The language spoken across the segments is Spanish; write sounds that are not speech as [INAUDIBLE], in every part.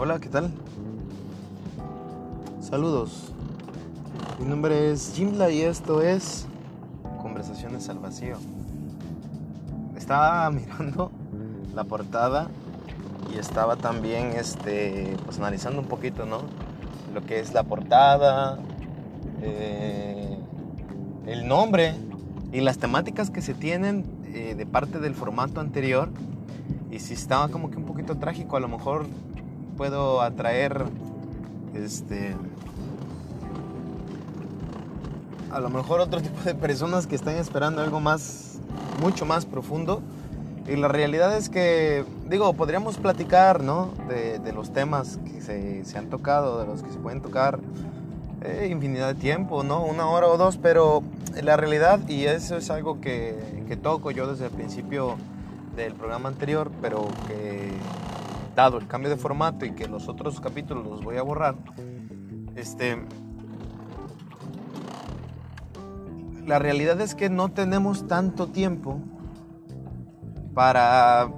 Hola, ¿qué tal? Saludos. Mi nombre es Jimla y esto es Conversaciones al Vacío. Estaba [LAUGHS] mirando la portada y estaba también este, pues, analizando un poquito, ¿no? Lo que es la portada, eh, el nombre y las temáticas que se tienen eh, de parte del formato anterior. Y si estaba como que un poquito trágico, a lo mejor puedo atraer este a lo mejor otro tipo de personas que están esperando algo más mucho más profundo. Y la realidad es que digo podríamos platicar no de, de los temas que se, se, han tocado de los que se pueden tocar eh, infinidad de tiempo no una hora o dos pero la realidad y eso es algo que, que toco yo desde el principio del programa anterior pero que dado el cambio de formato y que los otros capítulos los voy a borrar, este, la realidad es que no tenemos tanto tiempo para,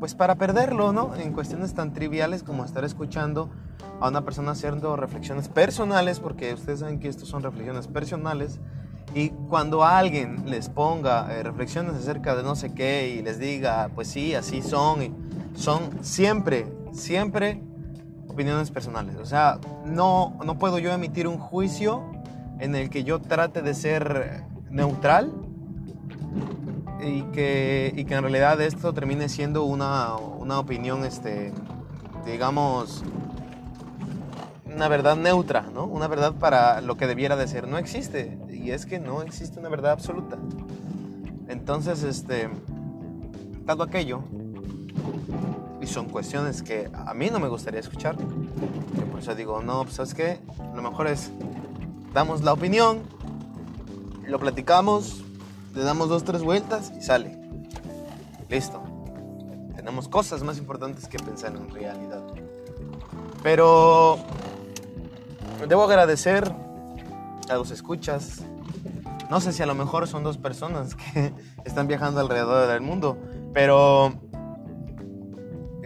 pues para perderlo, ¿no? En cuestiones tan triviales como estar escuchando a una persona haciendo reflexiones personales, porque ustedes saben que estos son reflexiones personales, y cuando alguien les ponga eh, reflexiones acerca de no sé qué y les diga, pues sí, así son, y, son siempre, siempre opiniones personales. O sea, no, no puedo yo emitir un juicio en el que yo trate de ser neutral y que, y que en realidad esto termine siendo una, una opinión, este, digamos, una verdad neutra, ¿no? Una verdad para lo que debiera de ser. No existe. Y es que no existe una verdad absoluta. Entonces, este, todo aquello y son cuestiones que a mí no me gustaría escuchar. Yo por eso digo, no, pues sabes qué, lo mejor es, damos la opinión, lo platicamos, le damos dos, tres vueltas y sale. Listo. Tenemos cosas más importantes que pensar en realidad. Pero debo agradecer a los escuchas. No sé si a lo mejor son dos personas que [LAUGHS] están viajando alrededor del mundo, pero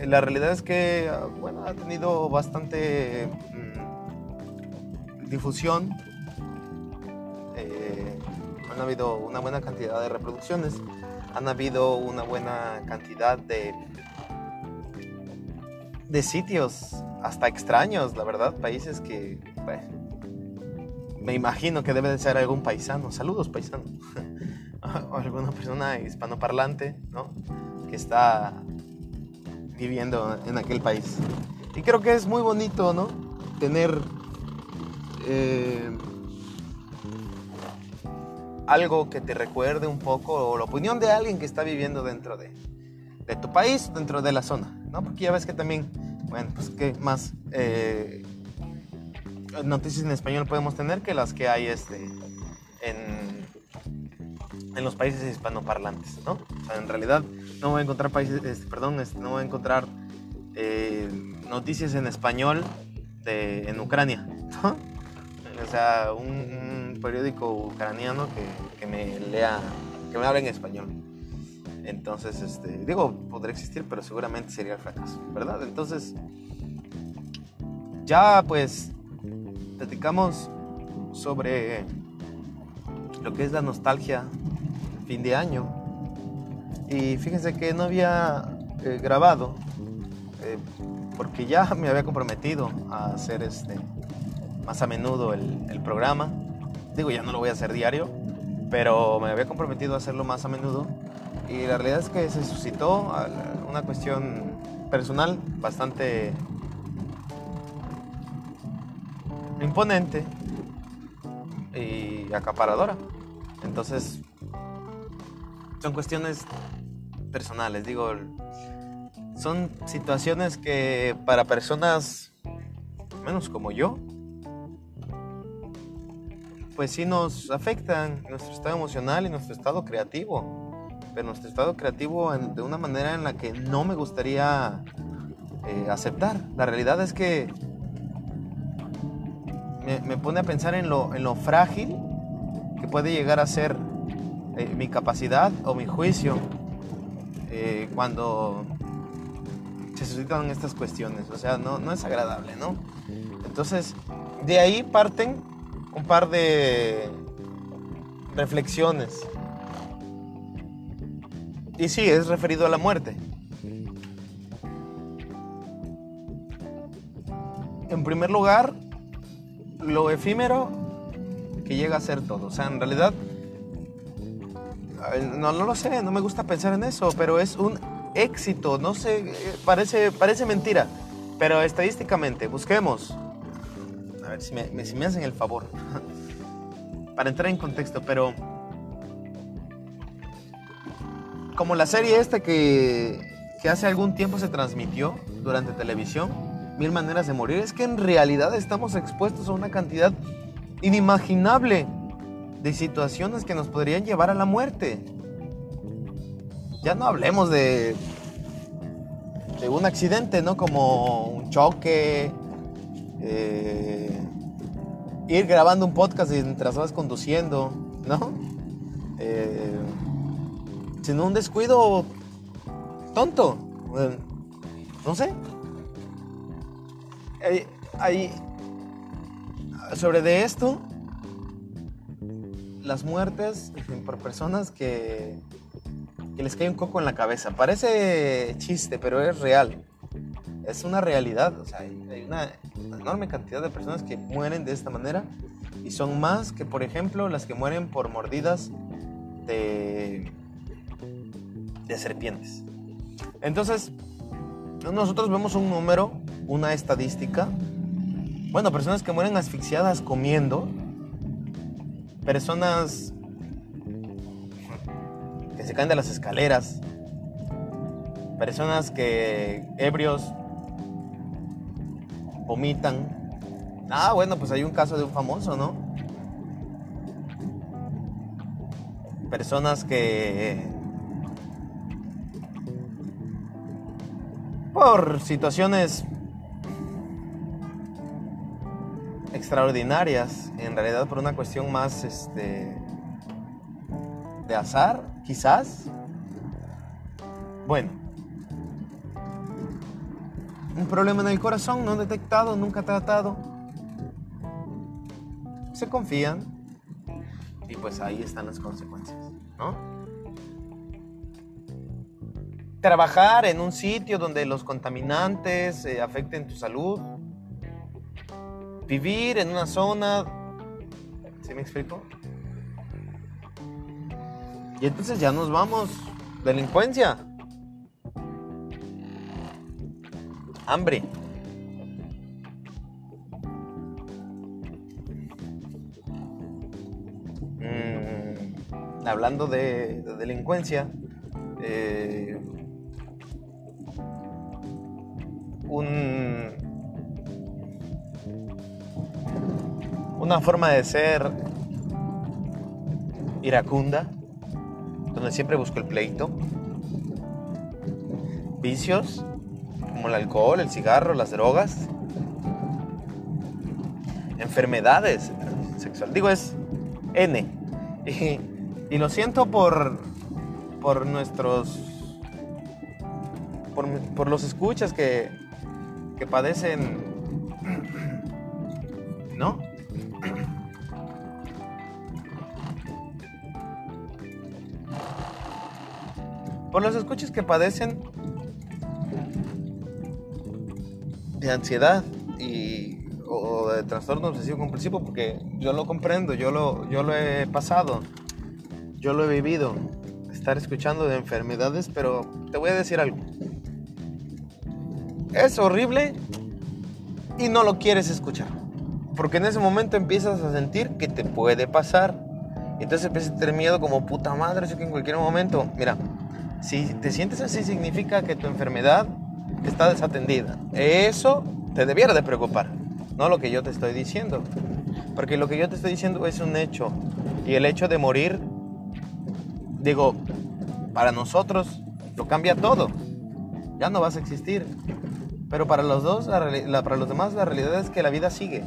la realidad es que, bueno, ha tenido bastante mmm, difusión. Eh, han habido una buena cantidad de reproducciones. Han habido una buena cantidad de, de sitios, hasta extraños, la verdad. Países que, bueno, me imagino que debe de ser algún paisano. Saludos, paisano. [LAUGHS] o alguna persona hispanoparlante, ¿no? Que está viviendo en aquel país. Y creo que es muy bonito, ¿no? Tener eh, algo que te recuerde un poco o la opinión de alguien que está viviendo dentro de, de tu país, dentro de la zona, ¿no? Porque ya ves que también, bueno, pues qué más eh, noticias en español podemos tener que las que hay este, en, en los países hispanoparlantes, ¿no? O sea, en realidad no voy a encontrar países, este, perdón, este, no voy a encontrar eh, noticias en español de, en Ucrania, ¿no? O sea, un, periódico ucraniano que, que, me lea, que me hable en español. Entonces, este, digo, podría existir, pero seguramente sería el fracaso, ¿verdad? Entonces, ya pues platicamos sobre lo que es la nostalgia fin de año. Y fíjense que no había eh, grabado eh, porque ya me había comprometido a hacer este más a menudo el, el, programa. Digo, ya no lo voy a hacer diario, pero me había comprometido a hacerlo más a menudo. Y la realidad es que se suscitó una cuestión personal bastante imponente y acaparadora. Entonces, son cuestiones personales, digo, son situaciones que para personas menos como yo, pues sí nos afectan nuestro estado emocional y nuestro estado creativo. Pero nuestro estado creativo de una manera en la que no me gustaría eh, aceptar. La realidad es que me, me, pone a pensar en lo, en lo frágil que puede llegar a ser eh, mi capacidad o mi juicio eh, cuando se suscitan estas cuestiones. O sea, no, no es agradable, ¿no? Entonces, de ahí parten un par de reflexiones. Y sí, es referido a la muerte. En primer lugar, lo efímero que llega a ser todo. O sea, en realidad, no, no lo sé, no me gusta pensar en eso, pero es un éxito. No sé, parece, parece mentira, pero estadísticamente, busquemos. A ver si me, si me hacen el favor. [LAUGHS] Para entrar en contexto, pero como la serie esta que, que hace algún tiempo se transmitió durante televisión, Mil Maneras de Morir, es que en realidad estamos expuestos a una cantidad inimaginable de situaciones que nos podrían llevar a la muerte. Ya no hablemos de, de un accidente, ¿no? Como un choque, eh, ir grabando un podcast mientras vas conduciendo, ¿no? Eh, sino un descuido tonto. Eh, no sé. Hay, sobre de esto, las muertes por personas que, que les cae un coco en la cabeza. Parece chiste, pero es real. Es una realidad. O sea, hay una enorme cantidad de personas que mueren de esta manera y son más que, por ejemplo, las que mueren por mordidas de de serpientes. Entonces, nosotros vemos un número, una estadística. Bueno, personas que mueren asfixiadas comiendo. Personas que se caen de las escaleras. Personas que ebrios vomitan. Ah, bueno, pues hay un caso de un famoso, ¿no? Personas que por situaciones extraordinarias, en realidad por una cuestión más este, de azar, quizás. Bueno, un problema en el corazón no detectado, nunca tratado. Se confían y pues ahí están las consecuencias, ¿no? trabajar en un sitio donde los contaminantes eh, afecten tu salud, vivir en una zona, ¿sí me explico? Y entonces ya nos vamos, delincuencia, hambre. Mm, hablando de, delincuencia, eh, un, una forma de ser iracunda, donde siempre busco el pleito. Vicios, como el alcohol, el cigarro, las drogas. Enfermedades sexuales. Digo, es N. Y, y lo siento por, por nuestros... Por, por los escuchas que, que padecen, Por los escuches que padecen de ansiedad y o de trastorno obsesivo compulsivo porque yo lo comprendo, yo lo, yo lo he pasado, yo lo he vivido, estar escuchando de enfermedades, pero te voy a decir algo es horrible y no lo quieres escuchar. Porque en ese momento empiezas a sentir que te puede pasar. Entonces empiezas a tener miedo como puta madre, sé que en cualquier momento, mira, si te sientes así significa que tu enfermedad está desatendida. Eso te debiera de preocupar, no lo que yo te estoy diciendo. Porque lo que yo te estoy diciendo es un hecho. Y el hecho de morir, digo, para nosotros lo cambia todo. Ya no vas a existir. Pero para los dos, para los demás, la realidad es que la vida sigue.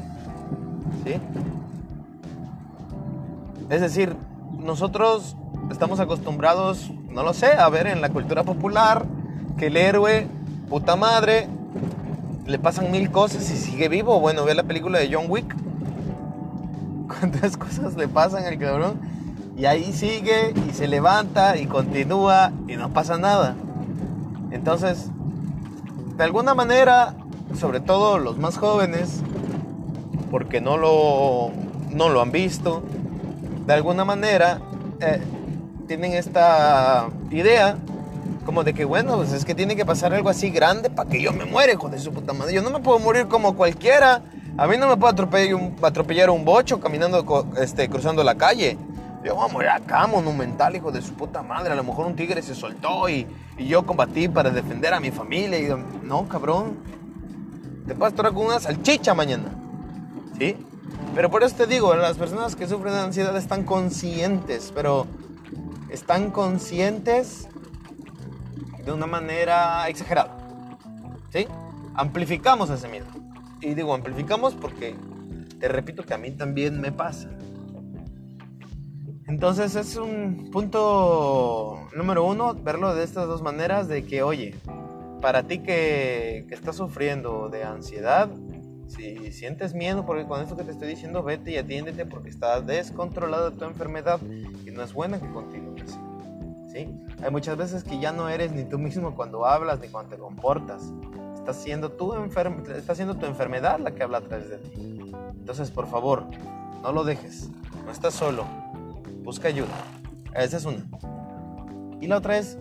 ¿Sí? Es decir, nosotros estamos acostumbrados, no lo sé, a ver en la cultura popular que el héroe puta madre, le pasan mil cosas y sigue vivo. Bueno, ve la película de John Wick. [LAUGHS] Cuántas cosas le pasan al cabrón. Y ahí sigue y se levanta y continúa y no pasa nada. Entonces, de alguna manera, sobre todo los más jóvenes, porque no lo, no lo han visto, de alguna manera eh, tienen esta idea como de que, bueno, pues es que tiene que pasar algo así grande para que yo me muera, hijo de su puta madre. Yo no me puedo morir como cualquiera. A mí no me puede atropellar un, atropellar un bocho caminando, este, cruzando la calle. Yo voy a morir acá, monumental, hijo de su puta madre. A lo mejor un tigre se soltó y, y yo combatí para defender a mi familia. Y, no, cabrón. Te puedes estar con una salchicha mañana. ¿Sí? Pero por eso te digo, las personas que sufren de ansiedad están conscientes, pero están conscientes de una manera exagerada. ¿Sí? Amplificamos ese miedo. Y digo amplificamos porque te repito que a mí también me pasa. Entonces es un punto número uno, verlo de estas dos maneras, de que, oye, para ti que, que estás sufriendo de ansiedad, si sientes miedo porque con esto que te estoy diciendo, vete y atiéndete porque está descontrolada tu enfermedad y no es buena que Hay muchas veces que ya no eres ni tú mismo cuando hablas ni cuando te comportas. Está siendo, tu está siendo tu enfermedad la que habla a través de ti. Entonces, por favor, no lo dejes. No estás solo. Busca ayuda. Esa es una. Y la otra es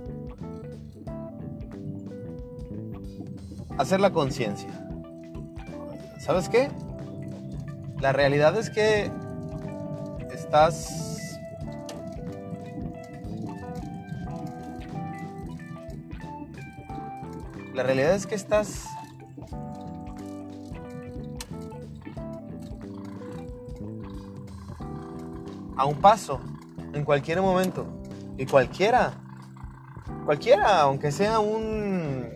hacer la conciencia. ¿Sabes qué? La realidad es que estás La realidad es que estás a un paso en cualquier momento. Y cualquiera, cualquiera, aunque sea un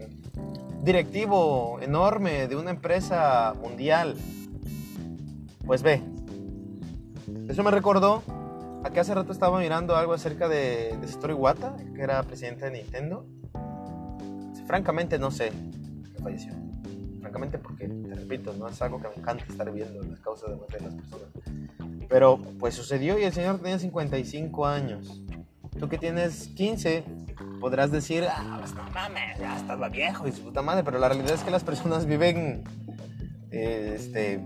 directivo enorme de una empresa mundial, pues ve. Eso me recordó a que hace rato estaba mirando algo acerca de, de Satoru Iwata, que era presidente de Nintendo francamente no sé qué falleció. Francamente porque, te repito, no es algo que me encanta estar viendo las causas de muerte de las personas. Pero pues sucedió y el señor tenía 55 años. Tú que tienes 15 podrás decir, ah, pues no mames, ya estaba viejo y su puta madre, pero la realidad es que las personas viven, eh, este,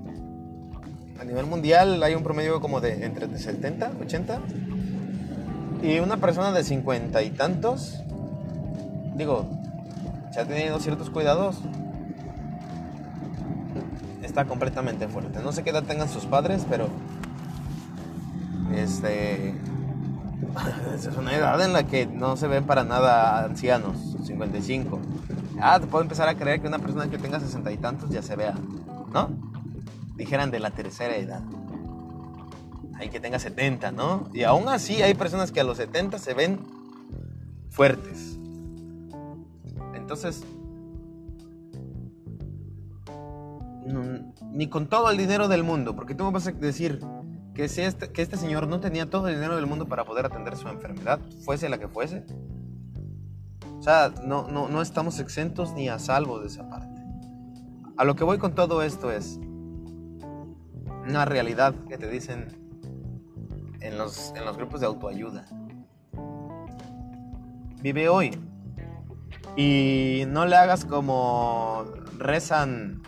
a nivel mundial hay un promedio como de entre 70, 80, y una persona de 50 y tantos, digo, se ha tenido ciertos cuidados, está completamente fuerte. No sé qué edad tengan sus padres, pero este [LAUGHS] es una edad en la que no se ven para nada ancianos, 55. Ah, te puedo empezar a creer que una persona que tenga sesenta y tantos ya se vea, ¿no? Dijeran de la tercera edad. Hay que tenga 70, ¿no? Y aún así hay personas que a los 70 se ven fuertes. Entonces, ni con todo el dinero del mundo, porque tú me vas a decir que, si este, que este señor no tenía todo el dinero del mundo para poder atender su enfermedad, fuese la que fuese. O sea, no, no, no estamos exentos ni a salvo de esa parte. A lo que voy con todo esto es una realidad que te dicen en los, en los grupos de autoayuda. Vive hoy, y no le hagas como rezan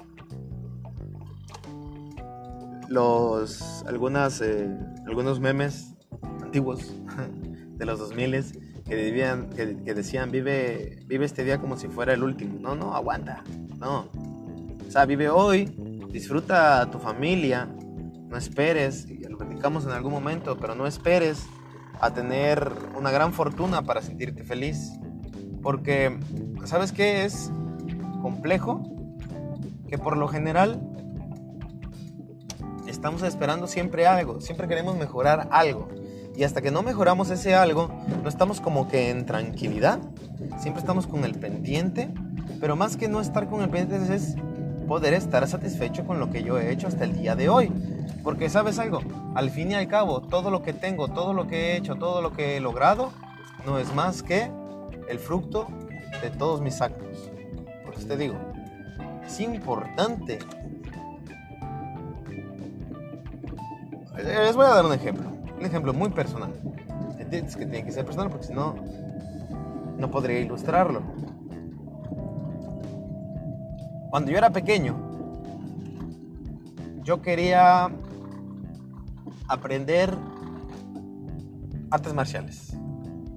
los algunas eh, algunos memes antiguos [LAUGHS] de los 2000 que, vivían, que, decían vive vive este día como si fuera el último no no aguanta no. O sea vive hoy disfruta a tu familia no esperes y lo platicamos en algún momento pero no esperes a tener una gran fortuna para sentirte feliz porque, ¿sabes qué es complejo? Que por lo general estamos esperando siempre algo, siempre queremos mejorar algo. Y hasta que no mejoramos ese algo, no estamos como que en tranquilidad, siempre estamos con el pendiente, pero más que no estar con el pendiente es poder estar satisfecho con lo que yo he hecho hasta el día de hoy. Porque sabes algo, al fin y al cabo, todo lo que tengo, todo lo que he hecho, todo lo que he logrado, no es más que el fruto de todos mis actos. Por eso te digo, es importante. Les voy a dar un ejemplo, un ejemplo muy personal. ¿Entiendes que tiene que ser personal? Porque si no, no podría ilustrarlo. Cuando yo era pequeño, yo quería aprender artes marciales.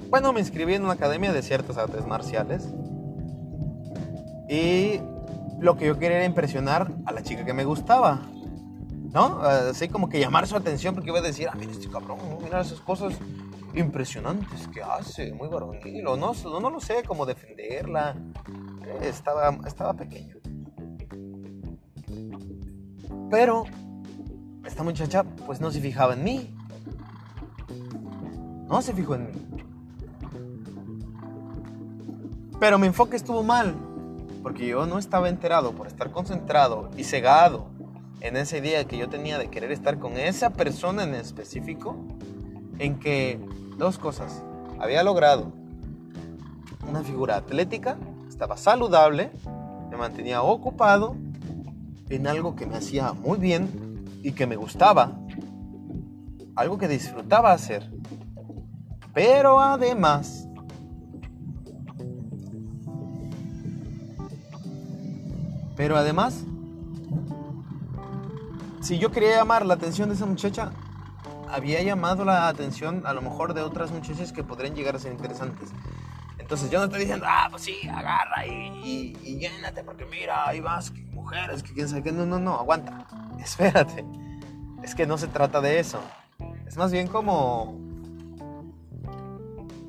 Bueno, me inscribí en una academia de ciertas artes marciales. Y lo que yo quería era impresionar a la chica que me gustaba. ¿No? Así como que llamar su atención porque iba a decir, ah, mira este cabrón, mira esas cosas impresionantes que hace, muy varonil. O no, no, no lo sé, cómo defenderla. Estaba, estaba pequeño. Pero esta muchacha pues no se fijaba en mí. No se fijó en mí. Pero mi enfoque estuvo mal, porque yo no estaba enterado por estar concentrado y cegado en ese día que yo tenía de querer estar con esa persona en específico, en que dos cosas, había logrado una figura atlética, estaba saludable, me mantenía ocupado en algo que me hacía muy bien y que me gustaba, algo que disfrutaba hacer. Pero además, pero además, si yo quería llamar la atención de esa muchacha, había llamado la atención a lo mejor de otras muchachas que podrían llegar a ser interesantes. Entonces yo no estoy diciendo, ah, pues sí, agarra y, y, llénate, porque mira, hay más que mujeres, que quién sabe qué. No, no, no, aguanta. [LAUGHS] Espérate. Es que no se trata de eso. Es más bien como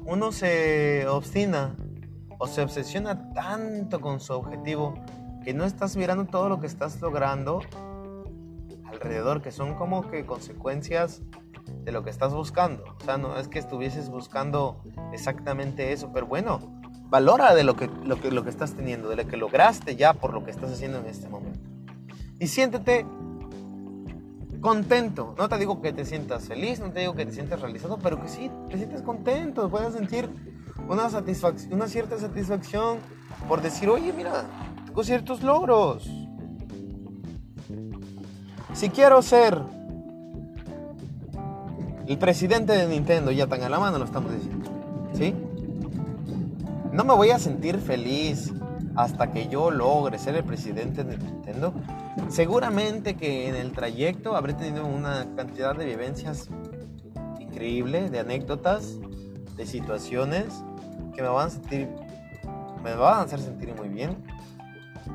uno se obstina o se obsesiona tanto con su objetivo que no estás mirando todo lo que estás logrando alrededor, que son como que consecuencias de lo que estás buscando. O sea, no es que estuvieses buscando exactamente eso, pero bueno, valora de lo que, lo que, lo que estás teniendo, de lo que lograste ya por lo que estás haciendo en este momento. Y siéntete contento. No te digo que te sientas feliz, no te digo que te sientas realizado, pero que sí te sientes contento, puedes sentir una, satisfacción, una cierta satisfacción por decir, oye, mira, tengo ciertos logros. Si quiero ser el presidente de Nintendo, ya tan a la mano lo estamos diciendo, ¿sí? No me voy a sentir feliz hasta que yo logre ser el presidente de Nintendo. Seguramente que en el trayecto habré tenido una cantidad de vivencias increíble, de anécdotas, de situaciones que me van a sentir, me van a hacer sentir muy bien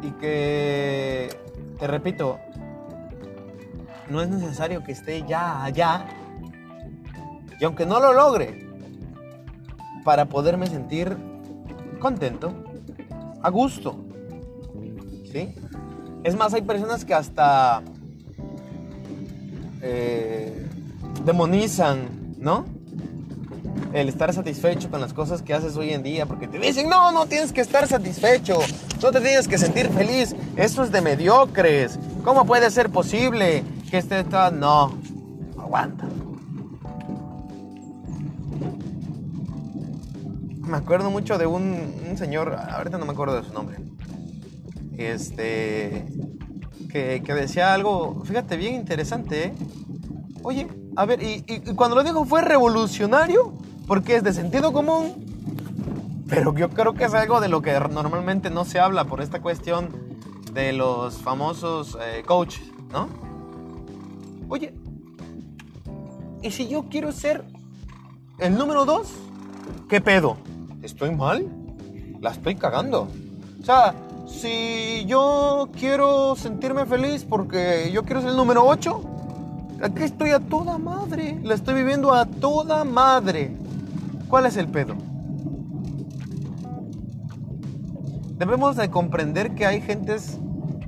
y que, te repito, no es necesario que esté ya allá y aunque no lo logre, para poderme sentir contento, a gusto. ¿Sí? Es más, hay personas que hasta eh, demonizan, ¿no? El estar satisfecho con las cosas que haces hoy en día, porque te dicen, no, no tienes que estar satisfecho, no te tienes que sentir feliz, eso es de mediocres, ¿cómo puede ser posible que esté todo? No, aguanta. me acuerdo mucho de un, señor, ahorita no me acuerdo de su nombre, este, que, decía algo, fíjate, bien interesante, ¿eh? Oye, a ver, y, cuando lo dijo fue revolucionario, porque es de sentido común, pero yo creo que es algo de lo que normalmente no se habla por esta cuestión de los famosos eh, coaches, ¿no? Oye, ¿y si yo quiero ser el número dos? ¿Qué pedo? ¿estoy mal? La estoy cagando. O sea, si yo quiero sentirme feliz porque yo quiero ser el número 8, aquí estoy a toda madre. La estoy viviendo a toda madre. ¿Cuál es el pedo? Debemos de comprender que hay gentes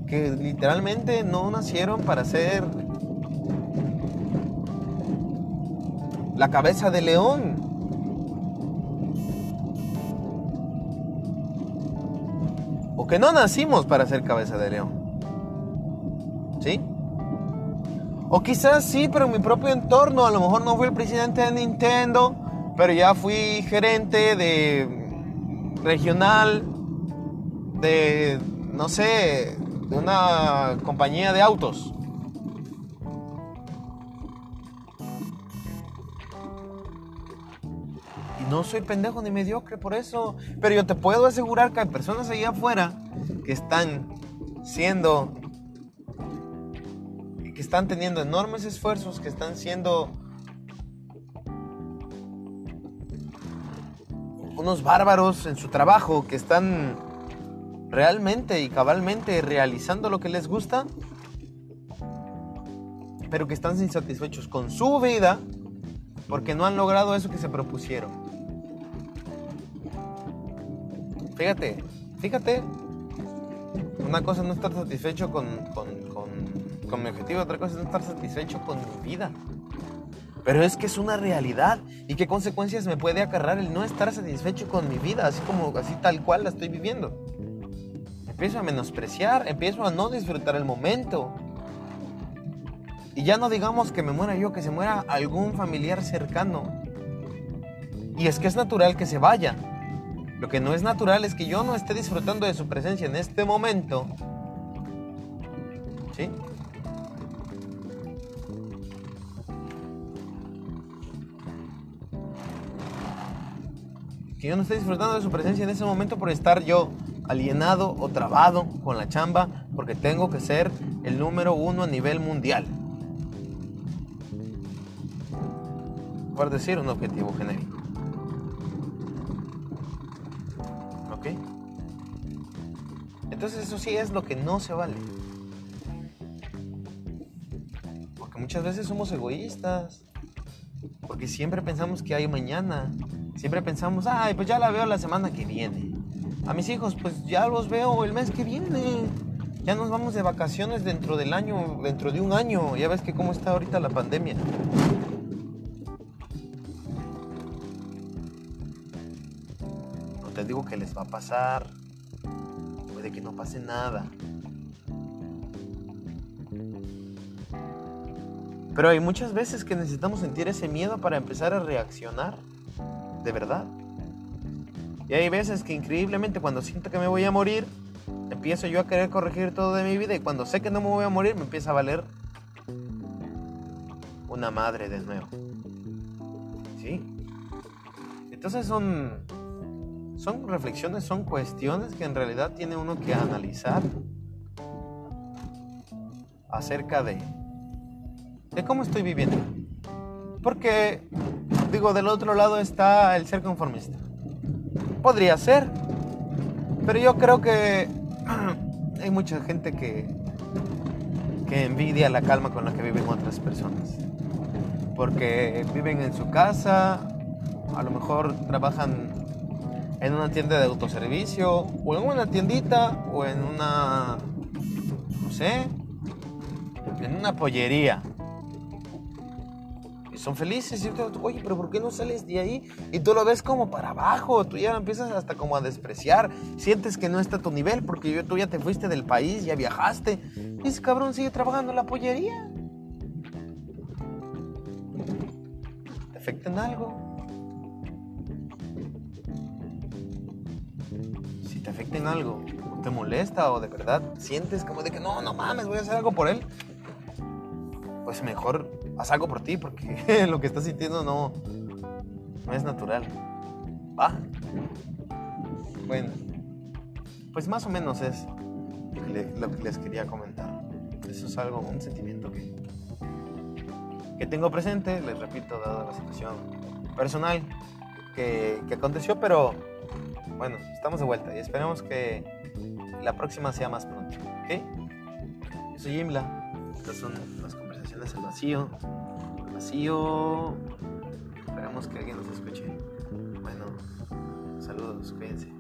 que literalmente no nacieron para ser la cabeza de león. que no nacimos para ser cabeza de león. ¿Sí? O quizás sí, pero en mi propio entorno, a lo mejor no fui el presidente de Nintendo, pero ya fui gerente de regional, de no sé, una compañía de autos. Y no soy pendejo ni mediocre por eso. Pero yo te puedo asegurar que hay personas allá afuera que están siendo que están teniendo enormes esfuerzos, que están siendo unos bárbaros en su trabajo, que están realmente y cabalmente realizando lo que les gusta, pero que están insatisfechos con su vida porque no han logrado eso que se propusieron. Fíjate, fíjate, una cosa es no estar satisfecho con, con, con mi objetivo, otra cosa es no estar satisfecho con mi vida. Pero es que es una realidad. ¿Y qué consecuencias me puede acarrar el no estar satisfecho con mi vida, así como así tal cual la estoy viviendo? Empiezo a menospreciar, empiezo a no disfrutar el momento. Y ya no digamos que me muera yo, que se muera algún familiar cercano. Y es que es natural que se vaya. Lo que no es natural es que yo no esté disfrutando de su presencia en este momento. ¿Sí? Que yo no estoy disfrutando de su presencia en ese momento por estar yo alienado o trabado con la chamba porque tengo que ser el número uno a nivel mundial. Por decir un objetivo genérico. ¿Ok? Entonces eso sí es lo que no se vale. Porque muchas veces somos egoístas. Porque siempre pensamos que hay mañana. Siempre pensamos, ay, pues ya la veo la semana que viene. A mis hijos, pues ya los veo el mes que viene. Ya nos vamos de vacaciones dentro del año, dentro de un año. Ya ves que cómo está ahorita la pandemia. No te digo que les va a pasar. Puede que no pase nada. Pero hay muchas veces que necesitamos sentir ese miedo para empezar a reaccionar de verdad. Y hay veces que increíblemente cuando siento que me voy a morir, empiezo yo a querer corregir todo de mi vida y cuando sé que no me voy a morir me empieza a valer una madre de nuevo. ¿Sí? Entonces son son reflexiones, son cuestiones que en realidad tiene uno que analizar acerca de de cómo estoy viviendo. Porque digo, del otro lado está el ser conformista. Podría ser, pero yo creo que [CLEARS THROAT] hay mucha gente que, que envidia la calma con la que viven otras personas. Porque viven en su casa, a lo mejor trabajan en una tienda de autoservicio, o en una tiendita, o en una, no sé, en una pollería son felices. Y tú, oye, pero ¿por qué no sales de ahí? Y tú lo ves como para abajo, tú ya empiezas hasta como a despreciar, sientes que no está a tu nivel porque tú ya te fuiste del país, ya viajaste. Y ese cabrón sigue trabajando en la pollería. ¿Te afecta en algo? Si te afecta en algo, te molesta o de verdad sientes como de que no, no mames, voy a hacer algo por él, pues mejor haz algo por ti porque [LAUGHS] lo que estás sintiendo no, no es natural. ¿Va? Bueno, pues más o menos es lo que les quería comentar. Eso es algo, un sentimiento que, que tengo presente, les repito, dada la situación personal que, que aconteció, pero bueno, estamos de vuelta y esperemos que la próxima sea más pronto. ¿Ok? Yo soy Imla, estas son las el vacío. El vacío. Esperamos que alguien nos escuche. Bueno, saludos, cuídense.